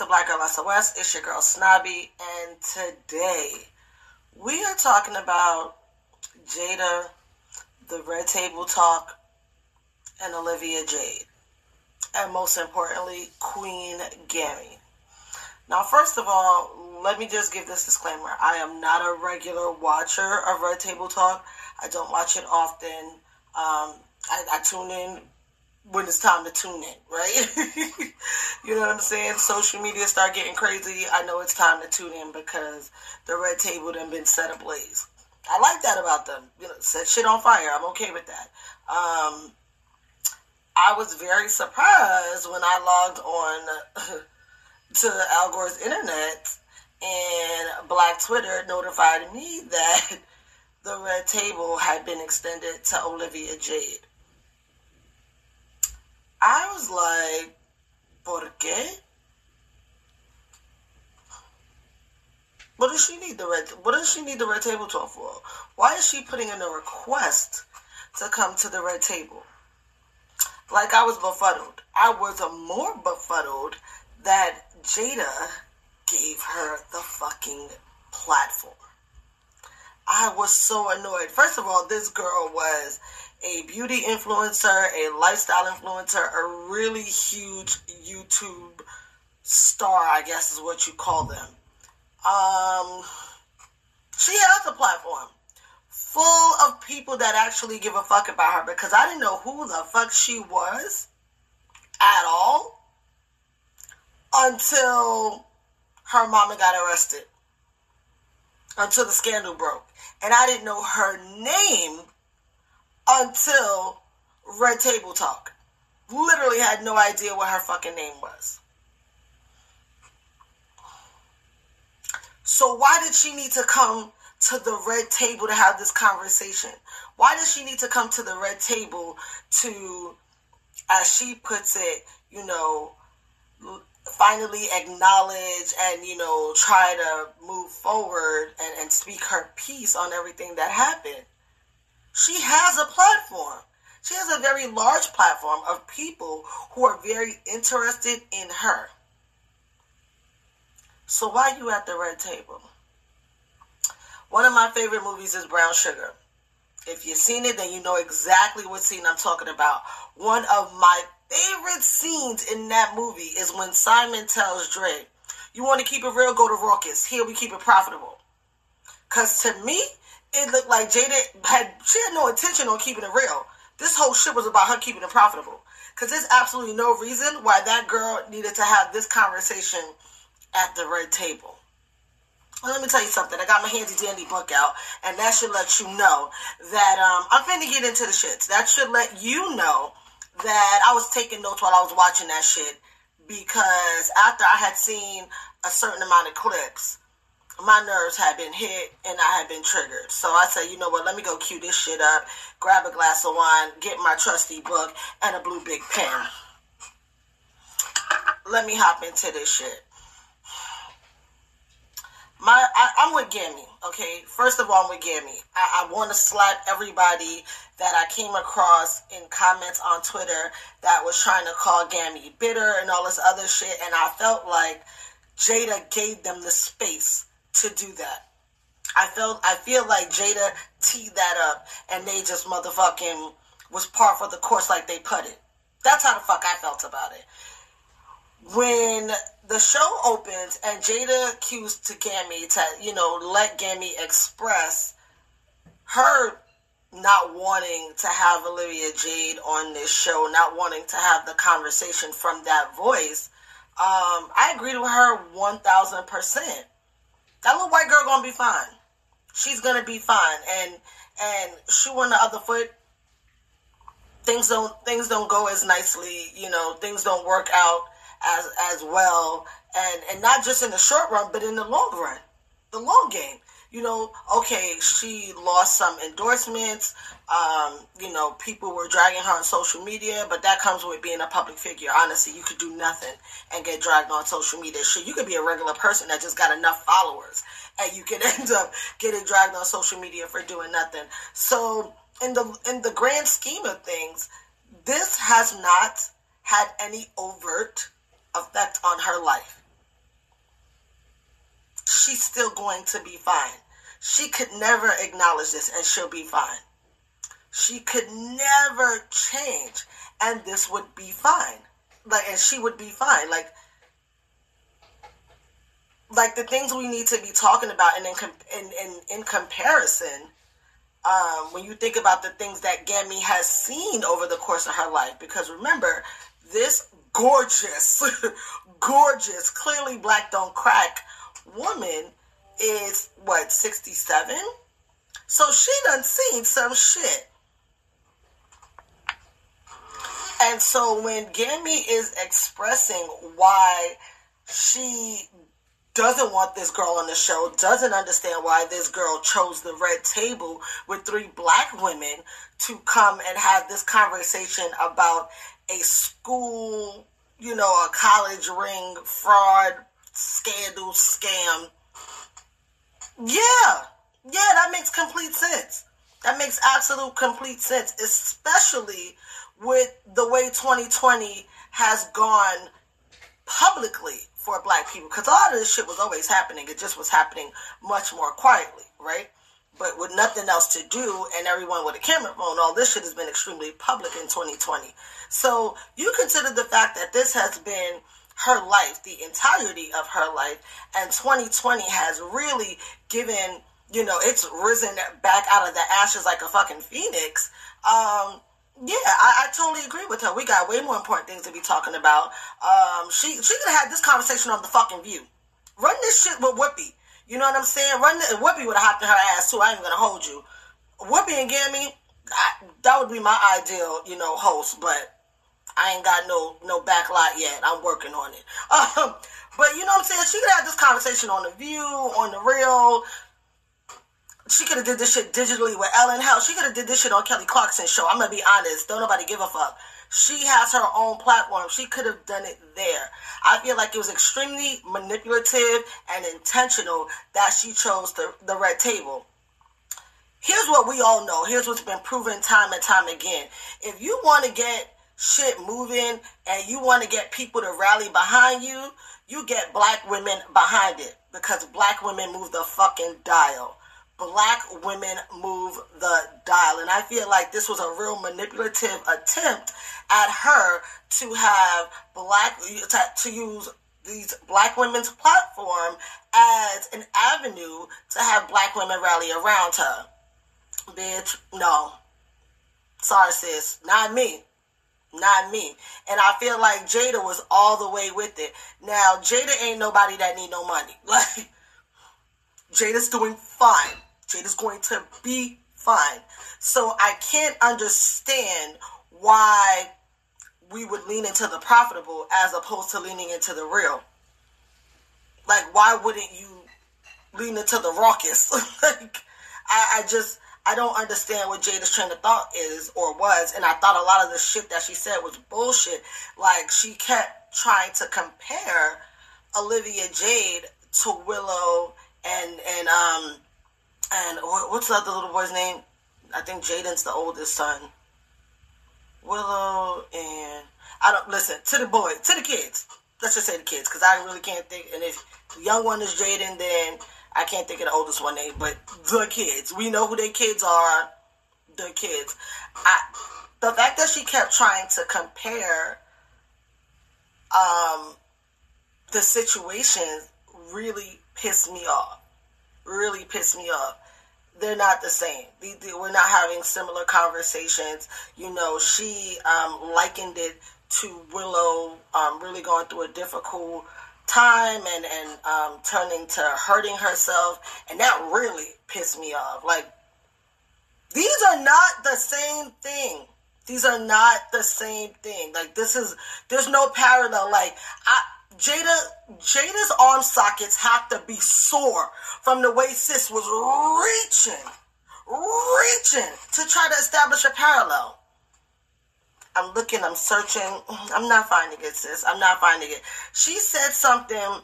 to Black Girl SOS. It's your girl Snobby, and today we are talking about Jada, the Red Table Talk, and Olivia Jade, and most importantly, Queen Gammy. Now, first of all, let me just give this disclaimer: I am not a regular watcher of Red Table Talk. I don't watch it often. Um, I, I tune in when it's time to tune in, right? you know what I'm saying? Social media start getting crazy. I know it's time to tune in because the red table done been set ablaze. I like that about them. You know, set shit on fire. I'm okay with that. Um, I was very surprised when I logged on to Al Gore's internet and Black Twitter notified me that the red table had been extended to Olivia Jade. I was like, ¿por qué? What does she need the red? What does she need the red table talk for? Why is she putting in a request to come to the red table? Like I was befuddled. I was more befuddled that Jada gave her the fucking platform. I was so annoyed. First of all, this girl was a beauty influencer, a lifestyle influencer, a really huge YouTube star, I guess is what you call them. Um, she has a platform full of people that actually give a fuck about her because I didn't know who the fuck she was at all until her mama got arrested. Until the scandal broke. And I didn't know her name until Red Table Talk. Literally had no idea what her fucking name was. So why did she need to come to the red table to have this conversation? Why does she need to come to the red table to, as she puts it, you know, finally acknowledge and, you know, try to move forward and, and speak her piece on everything that happened? She has a platform. She has a very large platform of people who are very interested in her. So why you at the red table? One of my favorite movies is Brown Sugar. If you've seen it, then you know exactly what scene I'm talking about. One of my favorite scenes in that movie is when Simon tells Dre, you want to keep it real, go to Rawkus. Here we keep it profitable. Because to me, it looked like Jada had she had no intention on keeping it real. This whole shit was about her keeping it profitable. Cause there's absolutely no reason why that girl needed to have this conversation at the red table. Well, let me tell you something. I got my handy dandy book out, and that should let you know that um, I'm finna get into the shits. That should let you know that I was taking notes while I was watching that shit because after I had seen a certain amount of clips, my nerves had been hit and I had been triggered. So I said, you know what, let me go cue this shit up, grab a glass of wine, get my trusty book, and a blue big pen. Let me hop into this shit. My, I, am with Gammy, okay? First of all, I'm with Gammy. I, I want to slap everybody that I came across in comments on Twitter that was trying to call Gammy bitter and all this other shit, and I felt like Jada gave them the space to do that. I felt I feel like Jada teed that up and they just motherfucking was par for the course like they put it. That's how the fuck I felt about it. When the show opens and Jada cues to Gammy to, you know, let Gammy express her not wanting to have Olivia Jade on this show, not wanting to have the conversation from that voice, um, I agreed with her 1000% that little white girl gonna be fine. She's gonna be fine. And and shoe on the other foot, things don't things don't go as nicely. You know, things don't work out as as well. And and not just in the short run, but in the long run, the long game you know, okay, she lost some endorsements. Um, you know, people were dragging her on social media, but that comes with being a public figure. Honestly, you could do nothing and get dragged on social media. Shit, you could be a regular person that just got enough followers, and you could end up getting dragged on social media for doing nothing. So, in the in the grand scheme of things, this has not had any overt effect on her life, she's still going to be fine. She could never acknowledge this and she'll be fine. She could never change and this would be fine. Like, and she would be fine. Like, like the things we need to be talking about and in, in, in, in comparison, um, when you think about the things that Gammy has seen over the course of her life, because remember, this gorgeous, gorgeous, clearly black don't crack woman is what, 67? So she done seen some shit. And so when Gammy is expressing why she doesn't want this girl on the show, doesn't understand why this girl chose the red table with three black women to come and have this conversation about a school, you know, a college ring fraud scandal scam. Yeah, yeah, that makes complete sense. That makes absolute complete sense, especially with the way 2020 has gone publicly for black people. Because a lot of this shit was always happening. It just was happening much more quietly, right? But with nothing else to do and everyone with a camera phone, all this shit has been extremely public in 2020. So you consider the fact that this has been her life, the entirety of her life, and 2020 has really given, you know, it's risen back out of the ashes like a fucking phoenix. Um, yeah, I, I, totally agree with her. We got way more important things to be talking about. Um, she she could have had this conversation on the fucking View. Run this shit with Whoopi. You know what I'm saying? Run the, Whoopi would have hopped in her ass too. I ain't gonna hold you. Whoopi and Gammy, I, that would be my ideal, you know, host. But I ain't got no no backlot yet. I'm working on it. Um, but you know what I'm saying? She could have this conversation on the View, on the Real she could have did this shit digitally with Ellen. Hell, she could have did this shit on Kelly Clarkson's show. I'm gonna be honest. Don't nobody give a fuck. She has her own platform. She could have done it there. I feel like it was extremely manipulative and intentional that she chose the, the red table. Here's what we all know. Here's what's been proven time and time again. If you want to get shit moving and you want to get people to rally behind you, you get black women behind it because black women move the fucking dial black women move the dial. And I feel like this was a real manipulative attempt at her to have black, to, use these black women's platform as an avenue to have black women rally around her. Bitch, no. Sorry, sis. Not me. Not me. And I feel like Jada was all the way with it. Now, Jada ain't nobody that need no money. Like, Jada's doing fine. Jada's going to be fine. So I can't understand why we would lean into the profitable as opposed to leaning into the real. Like, why wouldn't you lean into the Rawkus? like, I, I just, I don't understand what Jada's train of thought is or was. And I thought a lot of the shit that she said was bullshit. Like, she kept trying to compare Olivia Jade to Willow and, and, um, and what's the other little boy's name? I think Jaden's the oldest son. Willow and I don't listen to the boy, to the kids. Let's just say the kids, because I really can't think. And if the young one is Jaden, then I can't think of the oldest one name. But the kids, we know who their kids are. The kids. I, the fact that she kept trying to compare um, the situations really pissed me off really pissed me off. They're not the same. We're not having similar conversations. You know, she um, likened it to Willow um, really going through a difficult time and and um, turning to hurting herself, and that really pissed me off. Like these are not the same thing. These are not the same thing. Like this is there's no parallel. Like I Jada Jada's arm sockets have to be sore from the way sis was reaching, reaching to try to establish a parallel. I'm looking, I'm searching. I'm not finding it, sis. I'm not finding it. She said something.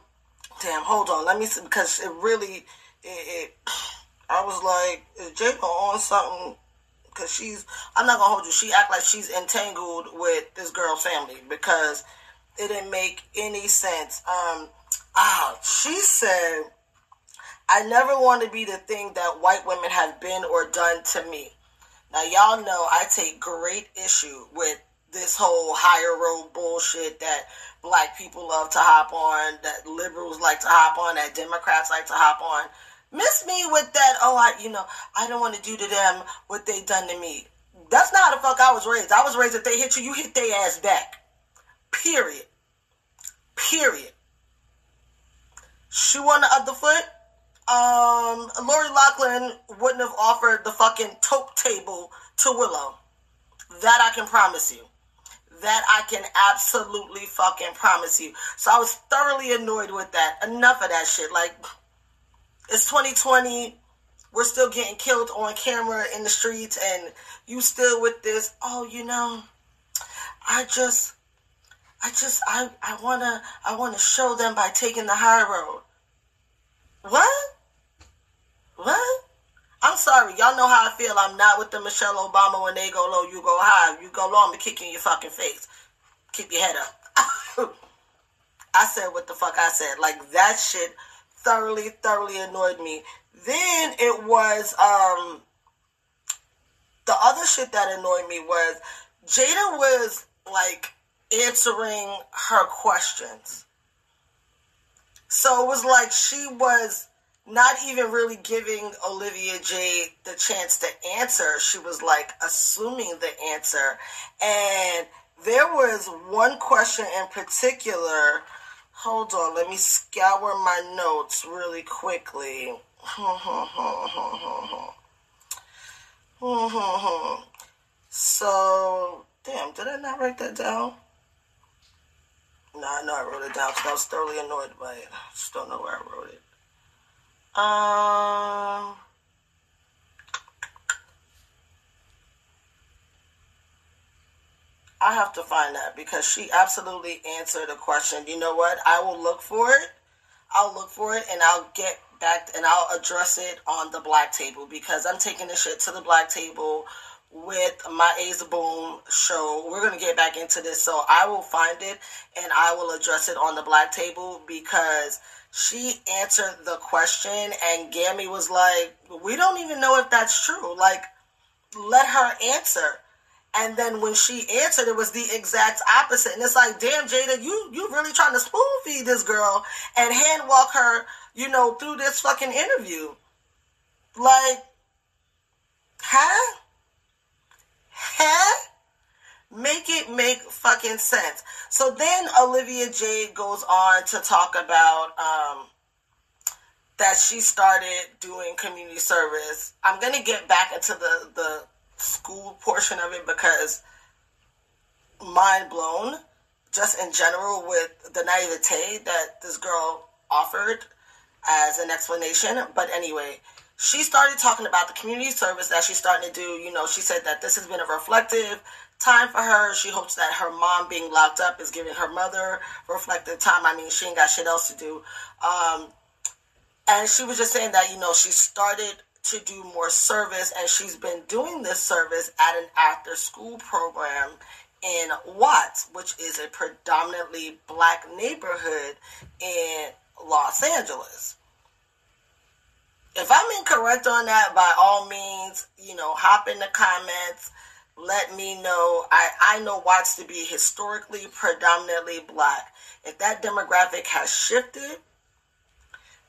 Damn, hold on. Let me see because it really, it, it I was like, is Jada on something? because she's. I'm not gonna hold you. She act like she's entangled with this girl's family because it didn't make any sense. Um, ah, she said, "I never want to be the thing that white women have been or done to me." Now y'all know I take great issue with this whole higher road bullshit that black people love to hop on, that liberals like to hop on, that Democrats like to hop on. Miss me with that, oh, I, you know, I don't want to do to them what they done to me. That's not how the fuck I was raised. I was raised if they hit you, you hit their ass back. Period. Period. Shoe on the other foot. Um, Lori Loughlin wouldn't have offered the fucking tote table to Willow. That I can promise you. That I can absolutely fucking promise you. So I was thoroughly annoyed with that. Enough of that shit. Like, it's 2020. We're still getting killed on camera in the streets, and you still with this. Oh, you know, I just, I just, I, I wanna, I wanna show them by taking the high road. What? What? I'm sorry, y'all know how I feel. I'm not with the Michelle Obama when they go low, you go high. You go low, I'm gonna kick you in your fucking face. Keep your head up. I said what the fuck I said. Like that shit thoroughly, thoroughly annoyed me. Then it was um the other shit that annoyed me was Jada was like answering her questions. So it was like she was not even really giving Olivia Jade the chance to answer. She was like assuming the answer. And there was one question in particular. Hold on, let me scour my notes really quickly. so, damn, did I not write that down? No, I know I wrote it down because I was thoroughly annoyed by it. I just don't know where I wrote it. Um, I have to find that because she absolutely answered a question. You know what? I will look for it. I'll look for it and I'll get back and I'll address it on the black table because I'm taking this shit to the black table with my A's Boom show. We're gonna get back into this, so I will find it and I will address it on the black table because she answered the question and Gammy was like, we don't even know if that's true. Like, let her answer. And then when she answered, it was the exact opposite. And it's like, damn, Jada, you you really trying to spoon feed this girl and hand walk her, you know, through this fucking interview. Like, huh? Huh? Make it make fucking sense. So then Olivia Jade goes on to talk about um, that she started doing community service. I'm gonna get back into the the school portion of it because mind blown just in general with the naivete that this girl offered as an explanation. But anyway, she started talking about the community service that she's starting to do. You know, she said that this has been a reflective time for her. She hopes that her mom being locked up is giving her mother reflective time. I mean, she ain't got shit else to do. Um, and she was just saying that, you know, she started to do more service and she's been doing this service at an after school program in Watts, which is a predominantly black neighborhood in Los Angeles. If I'm incorrect on that, by all means, you know, hop in the comments let me know. I, I know Watts to be historically predominantly black. If that demographic has shifted,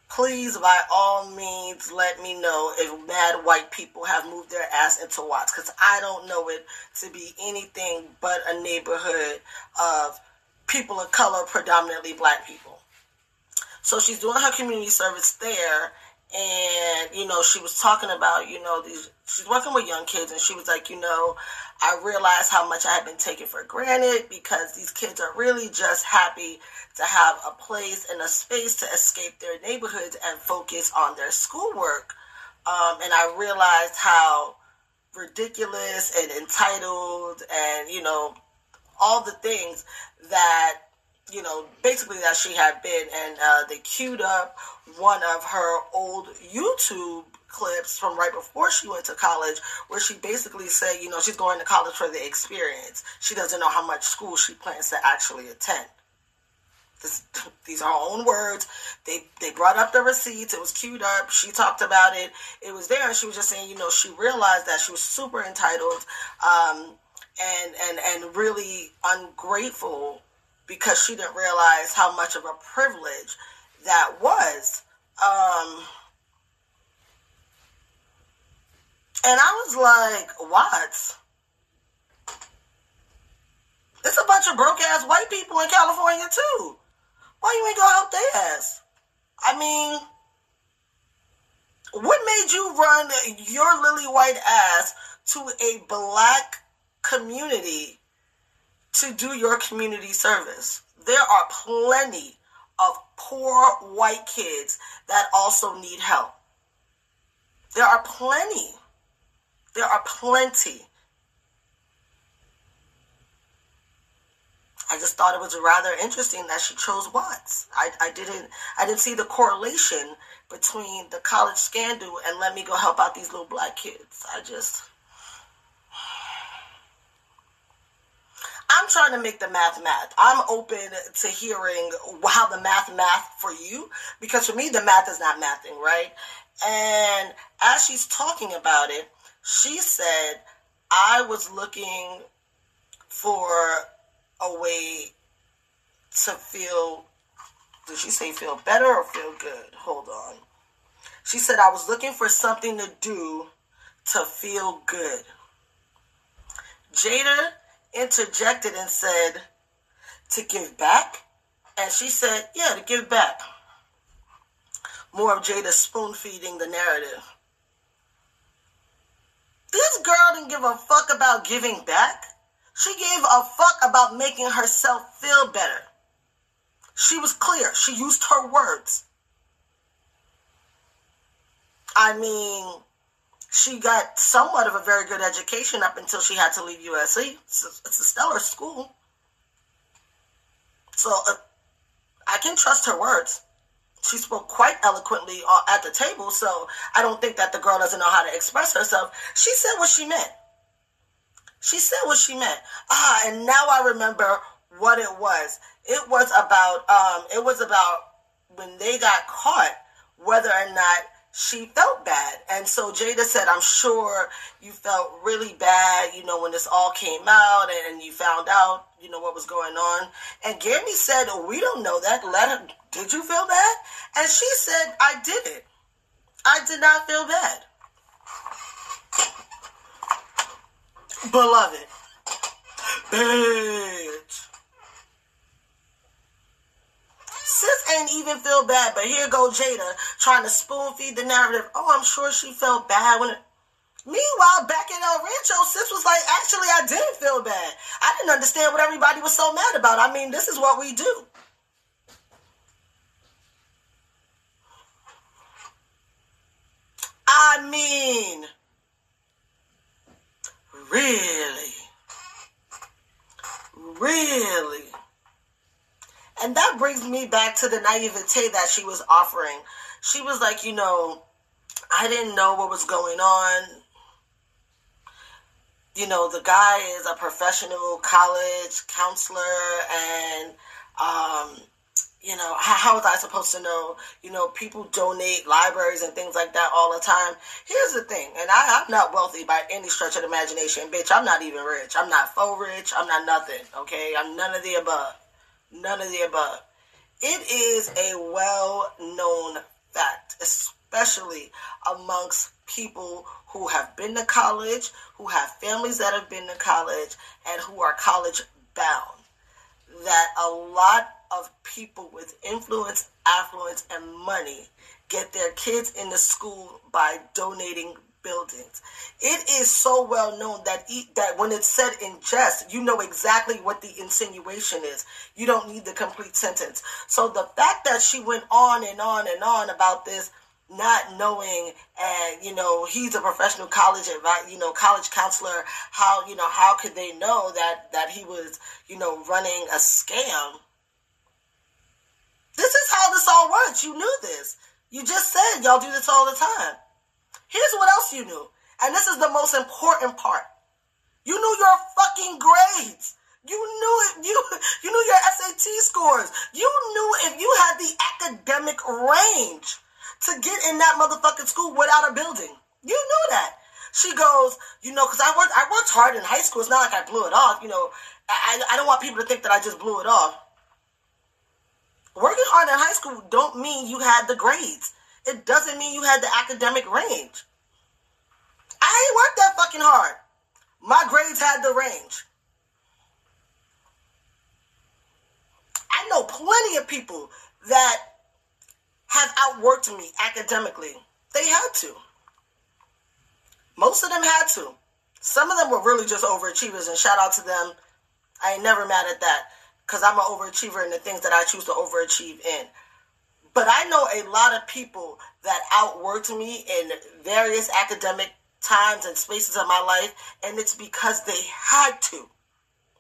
please by all means let me know if mad white people have moved their ass into Watts because I don't know it to be anything but a neighborhood of people of color, predominantly black people. So she's doing her community service there and you know she was talking about you know these she's working with young kids and she was like you know i realized how much i had been taken for granted because these kids are really just happy to have a place and a space to escape their neighborhoods and focus on their schoolwork. Um, and i realized how ridiculous and entitled and you know all the things that you know, basically that she had been, and uh, they queued up one of her old YouTube clips from right before she went to college where she basically said, you know, she's going to college for the experience. She doesn't know how much school she plans to actually attend. This, these are her own words. They they brought up the receipts. It was queued up. She talked about it. It was there, she was just saying, you know, she realized that she was super entitled, um, and and and really ungrateful because she didn't realize how much of a privilege that was. Um, and I was like, what? It's a bunch of broke ass white people in California too. Why you ain't gonna help their ass? I mean, what made you run your lily white ass to a black community to do your community service? There are plenty of poor white kids that also need help. There are plenty. There are plenty. I just thought it was rather interesting that she chose Watts. I, I didn't I didn't see the correlation between the college scandal and let me go help out these little black kids. I just I'm trying to make the math math. I'm open to hearing how the math math for you because for me the math is not mathing, right? And as she's talking about it, she said I was looking for a way to feel did she say feel better or feel good? Hold on. She said I was looking for something to do to feel good. Jada interjected and said, to give back? And she said, yeah, to give back. More of Jada spoon feeding the narrative. This girl didn't give a fuck about giving back. She gave a fuck about making herself feel better. She was clear. She used her words. I mean, she got somewhat of a very good education up until she had to leave USC. It's a, it's a stellar school. So uh, I can trust her words. She spoke quite eloquently uh, at the table, so I don't think that the girl doesn't know how to express herself. She said what she meant. She said what she meant. Ah, and now I remember what it was. It was about um it was about when they got caught whether or not she felt bad. And so Jada said, I'm sure you felt really bad, you know, when this all came out and you found out, you know, what was going on. And Gammy said, We don't know that. Let her, did you feel bad? And she said, I did it. I did not feel bad. Beloved. Bitch. Sis ain't even feel bad, but here go Jada trying to spoon feed the narrative. Oh, I'm sure she felt bad when. It... Meanwhile, back in El Rancho, sis was like, actually, I didn't feel bad. I didn't understand what everybody was so mad about. I mean, this is what we do. I mean, really, really. And that brings me back to the naivete that she was offering. She was like, you know, I didn't know what was going on. You know, the guy is a professional college counselor and um, you know, how, was I supposed to know? You know, people donate libraries and things like that all the time. Here's the thing, and I, I'm not wealthy by any stretch of the imagination, bitch. I'm not even rich. I'm not faux rich. I'm not nothing. Okay, I'm none of the above. None of the above. It is a well known fact, especially amongst people who have been to college, who have families that have been to college, and who are college bound, that a lot of people with influence, affluence, and money get their kids into school by donating buildings. It is so well known that that when it's said in jest, you know exactly what the insinuation is. You don't need the complete sentence. So the fact that she went on and on and on about this not knowing and you know he's a professional college you know college counselor how you know how could they know that that he was you know running a scam this is how this all works you knew this you just said y'all do this all the time Here's what else you knew. And this is the most important part. You knew your fucking grades. You knew it. You you knew your SAT scores. You knew if you had the academic range to get in that motherfucking school without a building. You knew that. She goes, you know, because I worked I worked hard in high school. It's not like I blew it off. You know, I I don't want people to think that I just blew it off. Working hard in high school don't mean you had the grades. It doesn't mean you had the academic range. I ain't worked that fucking hard. My grades had the range. I know plenty of people that have outworked me academically. They had to. Most of them had to. Some of them were really just overachievers, and shout out to them. I ain't never mad at that because I'm an overachiever in the things that I choose to overachieve in. But I know a lot of people that outworked me in various academic times and spaces of my life, and it's because they had to.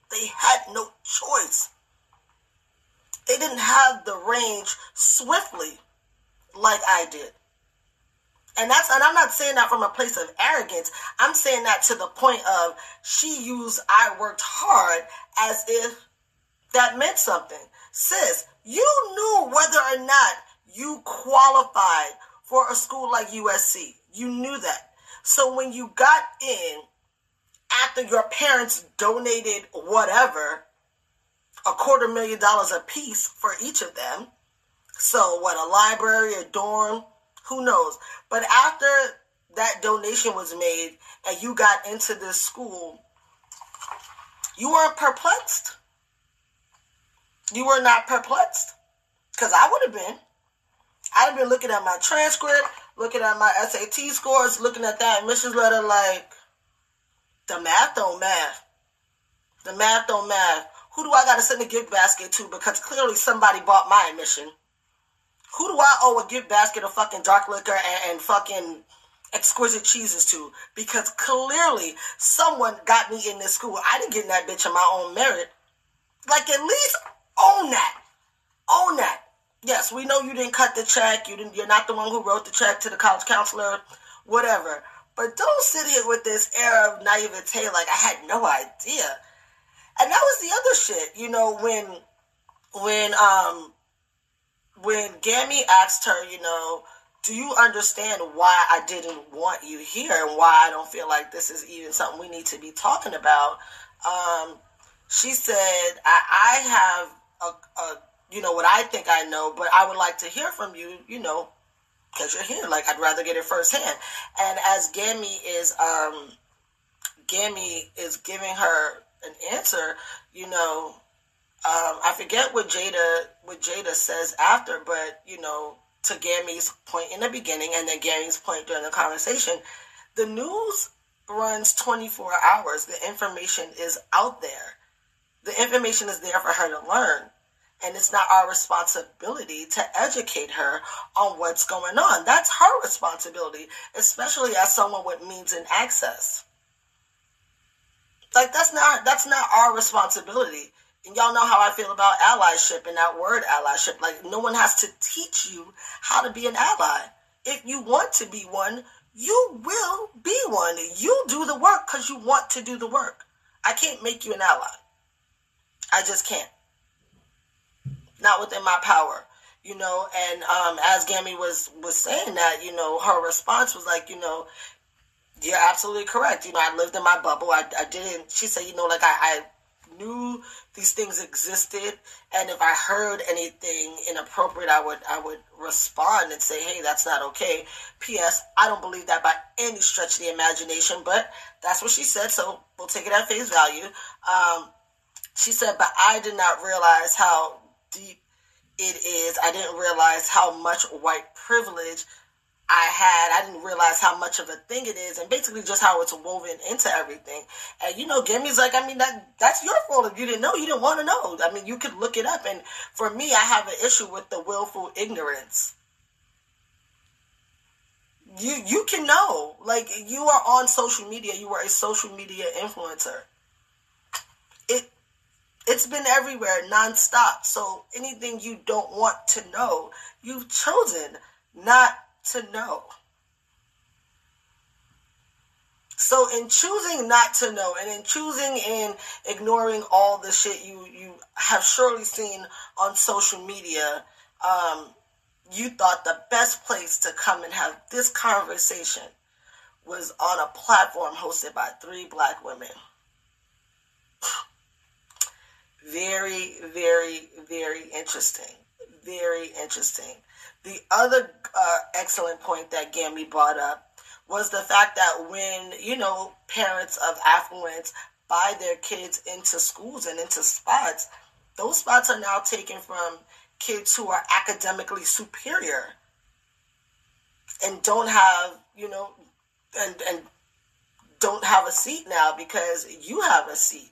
They had no choice. They didn't have the range swiftly like I did. And that's and I'm not saying that from a place of arrogance. I'm saying that to the point of she used I worked hard as if that meant something. Sis, you knew whether or not you qualified for a school like USC. You knew that. So when you got in after your parents donated whatever, a quarter million dollars a piece for each of them. So what a library, a dorm, who knows? But after that donation was made and you got into this school, you weren't perplexed. You were not perplexed. Because I would have been. I'd have been looking at my transcript, looking at my SAT scores, looking at that admissions letter like, the math don't math. The math don't math. Who do I got to send a gift basket to? Because clearly somebody bought my admission. Who do I owe a gift basket of fucking dark liquor and, and fucking exquisite cheeses to? Because clearly someone got me in this school. I didn't get in that bitch on my own merit. Like at least own that. Own that. Yes, we know you didn't cut the check. You didn't. You're not the one who wrote the check to the college counselor, whatever. But don't sit here with this air of naivete like I had no idea. And that was the other shit, you know, when when um when Gammy asked her, you know, do you understand why I didn't want you here and why I don't feel like this is even something we need to be talking about? Um, she said, I, I have a, a, you know, what I think I know, but I would like to hear from you, you know, because you're here. Like, I'd rather get it firsthand. And as Gammy is, um, Gammy is giving her an answer, you know, um, I forget what Jada what Jada says after, but you know, to Gammy's point in the beginning and then Gammy's point during the conversation, the news runs 24 hours. The information is out there. The information is there for her to learn. And it's not our responsibility to educate her on what's going on. That's her responsibility, especially as someone with means and access. Like that's not that's not our responsibility. And y'all know how I feel about allyship and that word allyship. Like, no one has to teach you how to be an ally. If you want to be one, you will be one. You do the work because you want to do the work. I can't make you an ally. I just can't. Not within my power, you know. And um, as Gammy was was saying that, you know, her response was like, you know, you're absolutely correct. You know, I lived in my bubble. I, I didn't. She said, you know, like I, I knew these things existed and if i heard anything inappropriate i would i would respond and say hey that's not okay ps i don't believe that by any stretch of the imagination but that's what she said so we'll take it at face value um, she said but i did not realize how deep it is i didn't realize how much white privilege I had. I didn't realize how much of a thing it is, and basically just how it's woven into everything. And you know, Gammy's like, I mean, that that's your fault if you didn't know. You didn't want to know. I mean, you could look it up. And for me, I have an issue with the willful ignorance. You you can know, like you are on social media. You are a social media influencer. It it's been everywhere nonstop. So anything you don't want to know, you've chosen not to know. So in choosing not to know and in choosing in ignoring all the shit you you have surely seen on social media, um, you thought the best place to come and have this conversation was on a platform hosted by three black women. Very, very, very interesting. Very interesting. The other uh, excellent point that Gammy brought up was the fact that when, you know, parents of affluence buy their kids into schools and into spots, those spots are now taken from kids who are academically superior and don't have, you know, and, and don't have a seat now because you have a seat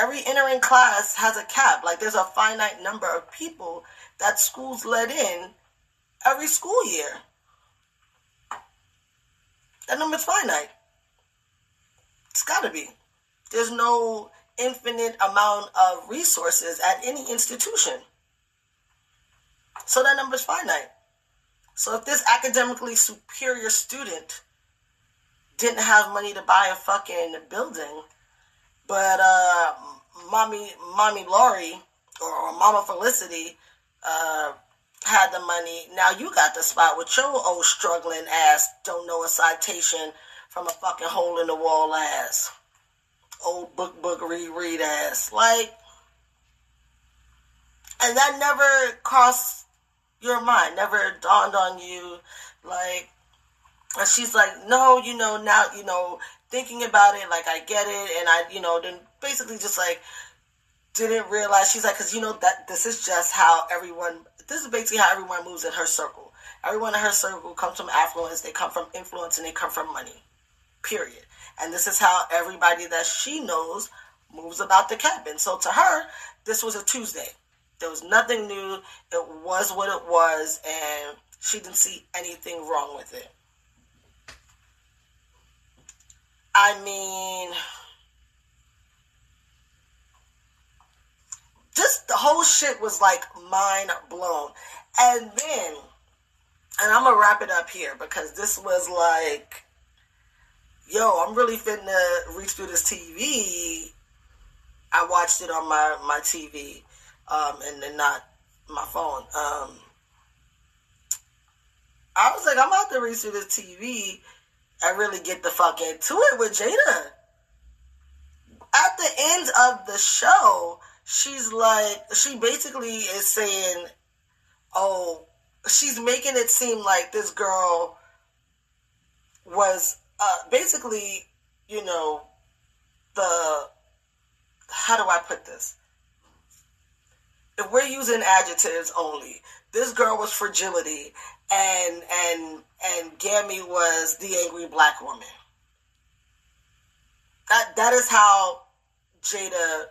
every entering class has a cap. Like there's a finite number of people that schools let in every school year. That number's finite. It's gotta be. There's no infinite amount of resources at any institution. So that number's finite. So if this academically superior student didn't have money to buy a fucking building, but uh, mommy, mommy Lori or, Mama Felicity uh, had the money. Now you got the spot with your old struggling ass. Don't know a citation from a fucking hole in the wall ass. Old book book read read ass. Like, and that never crossed your mind. Never dawned on you. Like, and she's like, no, you know, now, you know, thinking about it, like I get it, and I, you know, then basically just like didn't realize she's like, because you know that this is just how everyone. This is basically how everyone moves in her circle. Everyone in her circle comes from affluence. They come from influence, and they come from money. Period. And this is how everybody that she knows moves about the cabin. So to her, this was a Tuesday. There was nothing new. It was what it was, and she didn't see anything wrong with it. I mean, just the whole shit was like mind blown. And then, and I'm gonna wrap it up here because this was like, yo, I'm really to reach through this TV. I watched it on my my TV, um, and then not my phone. Um, I was like, I'm about to reach through this TV I really get the fuck into it with Jada. At the end of the show, she's like, she basically is saying, oh, she's making it seem like this girl was uh, basically, you know, the, how do I put this? If we're using adjectives only, this girl was fragility and and and Gammy was the angry black woman. That that is how Jada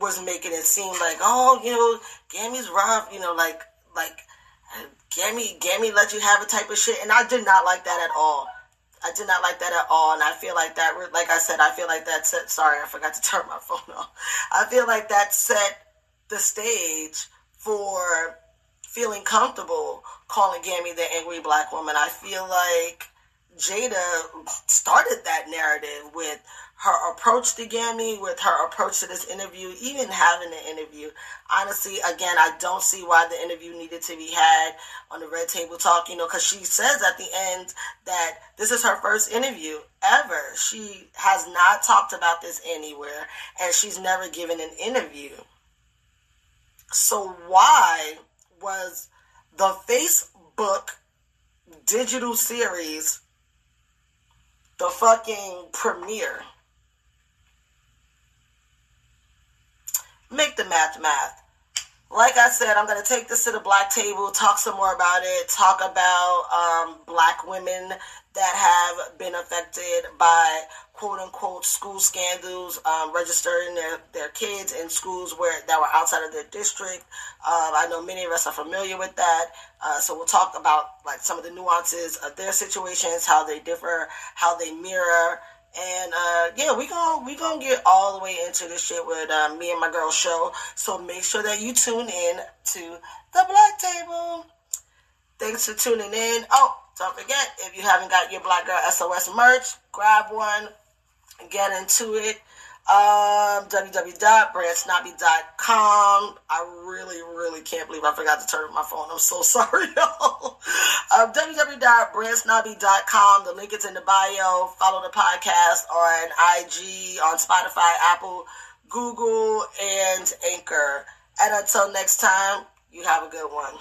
was making it seem like, oh, you know, Gammy's rough, you know, like like Gammy Gammy let you have a type of shit, and I did not like that at all. I did not like that at all, and I feel like that, like I said, I feel like that set. Sorry, I forgot to turn my phone off. I feel like that set the stage for feeling comfortable calling Gammy the angry black woman. I feel like Jada started that narrative with her approach to Gammy, with her approach to this interview, even having the interview. Honestly, again, I don't see why the interview needed to be had on the Red Table Talk, you know, because she says at the end that this is her first interview ever. She has not talked about this anywhere, and she's never given an interview. So, why was the Facebook digital series the fucking premiere. Make the math math. Like I said, I'm going to take this to the black table, talk some more about it, talk about um, black women that have been affected by quote unquote school scandals, um, registering their, their kids in schools where that were outside of their district. Uh, I know many of us are familiar with that. Uh, so we'll talk about like some of the nuances of their situations, how they differ, how they mirror. And uh, yeah, we gonna we gonna get all the way into this shit with uh, me and my girl show. So make sure that you tune in to the Black Table. Thanks for tuning in. Oh, Don't forget, if you haven't got your Black Girl SOS merch, grab one, get into it. Um, www.brandsnobby.com. I really, really can't believe I forgot to turn my phone. I'm so sorry, y'all. Um, www.brandsnobby.com. The link is in the bio. Follow the podcast on IG, on Spotify, Apple, Google, and Anchor. And until next time, you have a good one.